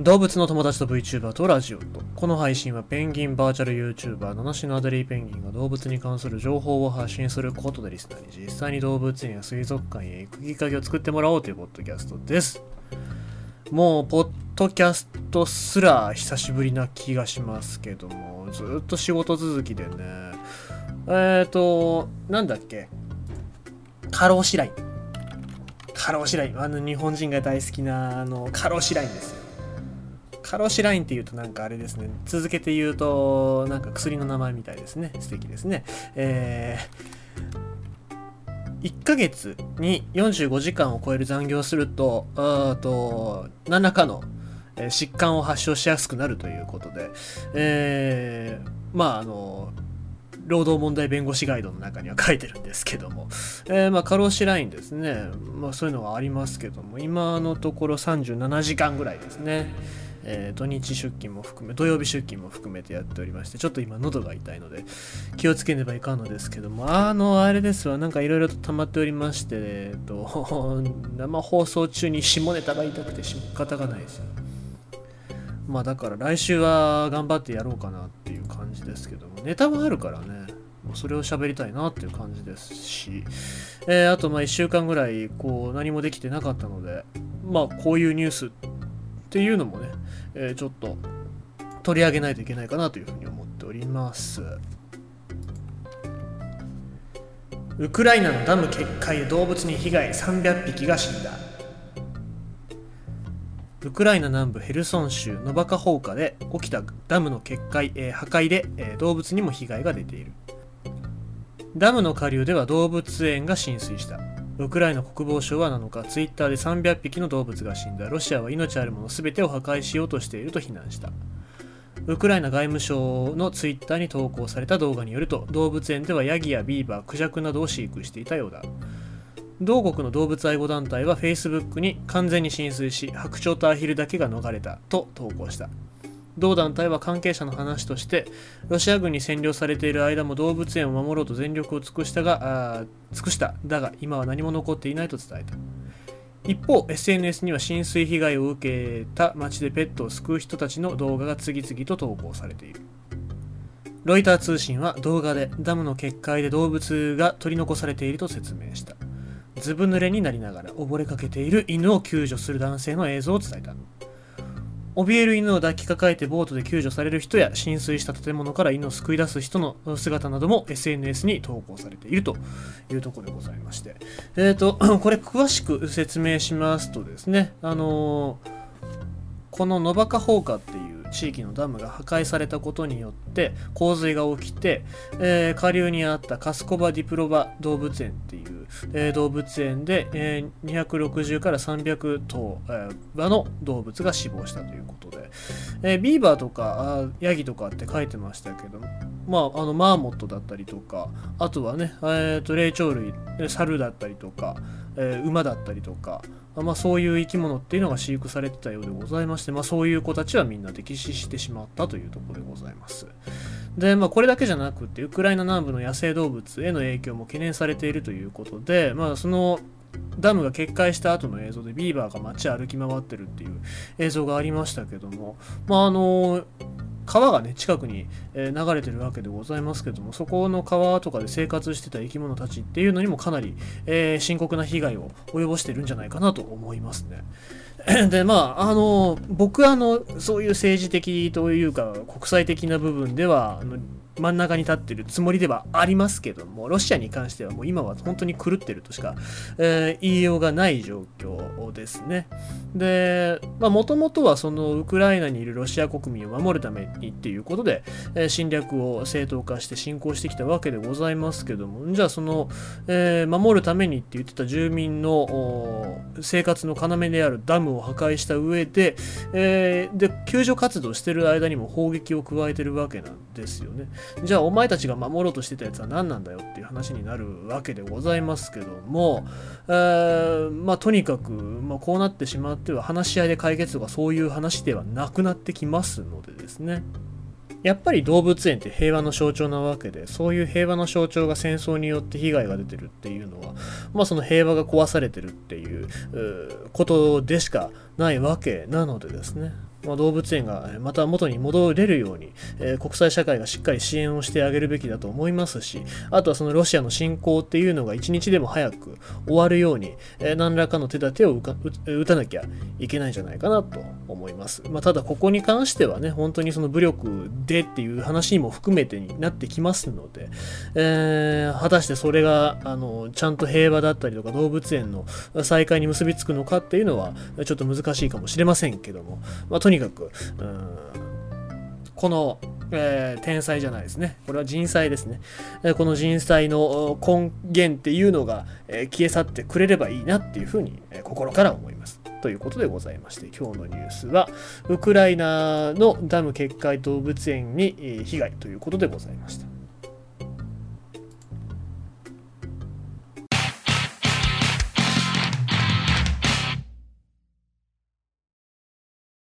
動物の友達と VTuber とラジオと。この配信はペンギンバーチャル YouTuber 七種のアデリーペンギンが動物に関する情報を発信することでリスナーに実際に動物園や水族館へ行くきっかけを作ってもらおうというポッドキャストです。もう、ポッドキャストすら久しぶりな気がしますけども、ずっと仕事続きでね。えっ、ー、と、なんだっけ？過労死ライン。過労死ライン。あの日本人が大好きなあの過労死ラインですよ。過労死ラインって言うとなんかあれですね。続けて言うとなんか薬の名前みたいですね。素敵ですね。えー、1ヶ月に45時間を超える残業すると、あと何らかの疾患を発症しやすくなるということで、えーまああの労働問題弁護士ガイドの中には書いてるんですけども、えーまあ過労死ラインですね、まあ、そういうのがありますけども今のところ37時間ぐらいですね、えー土日出勤も含め土曜日出勤も含めてやっておりましてちょっと今喉が痛いので気をつけねばいかんのですけどもあのあれですわなんかいろいろと溜まっておりまして、えっと 生放送中に下ネタが痛くて仕方がないですよ。まあだから来週は頑張ってやろうかなっていう感じですけどもネタはあるからねもうそれを喋りたいなっていう感じですし、えーあとまあ1週間ぐらいこう何もできてなかったのでまあこういうニュースっていうのもね、えーちょっと取り上げないといけないかなというふうに思っております。ウクライナのダム決壊で動物に被害300匹が死んだ。ウクライナ南部ヘルソン州ノバカホーカで起きたダムの決壊、えー破壊で、えー動物にも被害が出ている。ダムの下流では動物園が浸水した。ウクライナ国防省は7日ツイッターで300匹の動物が死んだ。ロシアは命あるもの全てを破壊しようとしていると非難した。ウクライナ外務省のツイッターに投稿された動画によると動物園ではヤギやビーバークジャクなどを飼育していたようだ。同国の動物愛護団体は Facebook に完全に浸水し白鳥とアヒルだけが逃れたと投稿した。同団体は関係者の話としてロシア軍に占領されている間も動物園を守ろうと全力を尽くしたが尽くした。だが今は何も残っていないと伝えた。一方 SNS には浸水被害を受けた町でペットを救う人たちの動画が次々と投稿されている。ロイター通信は動画でダムの決壊で動物が取り残されていると説明した。ずぶ濡れになりながら溺れかけている犬を救助する男性の映像を伝えた。怯える犬を抱きかかえてボートで救助される人や浸水した建物から犬を救い出す人の姿なども SNS に投稿されているというところでございまして。えっ、とこれ詳しく説明しますとですねあのーこのノバカホーカっていう地域のダムが破壊されたことによって洪水が起きて、えー下流にあったカスコバディプロバ動物園っていう、えー動物園で、えー260から300頭、えー羽の動物が死亡したということで、えビーバーとかヤギとかって書いてましたけどまあ、あのマーモットだったりとかあとはね、えーと霊長類えー猿だったりとか、え馬だったりとかまあ、そういう生き物っていうのが飼育されてたようでございまして、まあ、そういう子たちはみんな溺死してしまったというところでございます。で、まあ、これだけじゃなくて、ウクライナ南部の野生動物への影響も懸念されているということで、まあ、そのダムが決壊した後の映像でビーバーが街歩き回ってるっていう映像がありましたけども、まあ、あの川がね近くに、流れてるわけでございますけどもそこの川とかで生活してた生き物たちっていうのにもかなり、えー深刻な被害を及ぼしてるんじゃないかなと思いますね。でまああの僕はあのそういう政治的というか国際的な部分ではあの真ん中に立ってるつもりではありますけどもロシアに関してはもう今は本当に狂ってるとしか、えー言いようがない状況ですね。でもともとはそのウクライナにいるロシア国民を守るためにっていうことで、えー侵略を正当化して侵攻してきたわけでございますけどもじゃあその、えー守るためにって言ってた住民の生活の要であるダムを破壊した上で,、えで救助活動してる間にも砲撃を加えてるわけなんですよね。じゃあお前たちが守ろうとしてたやつは何なんだよっていう話になるわけでございますけども、えーまあとにかく、まあ、こうなってしまっては話し合いで解決とかそういう話ではなくなってきますのでですね。やっぱり動物園って平和の象徴なわけで、そういう平和の象徴が戦争によって被害が出てるっていうのは、まあその平和が壊されてるっていううことでしかないわけなのでですね。まあ、動物園がまた元に戻れるように、えー、国際社会がしっかり支援をしてあげるべきだと思いますし、あとはそのロシアの侵攻っていうのが一日でも早く終わるように、えー、何らかの手立てを打たなきゃいけないんじゃないかなと思います。まあ、ただここに関してはね、本当にその武力でっていう話にも含めてになってきますので、えー、果たしてそれがあのちゃんと平和だったりとか動物園の再開に結びつくのかっていうのはちょっと難しいかもしれませんけども、まあ、とにかく、うんこの、えー、天才じゃないですね。これは人災ですねえ。この人災の根源っていうのが、えー、消え去ってくれればいいなっていうふうに、え、心から思います。ということでございまして、今日のニュースは、ウクライナのダム決壊動物園に被害ということでございました。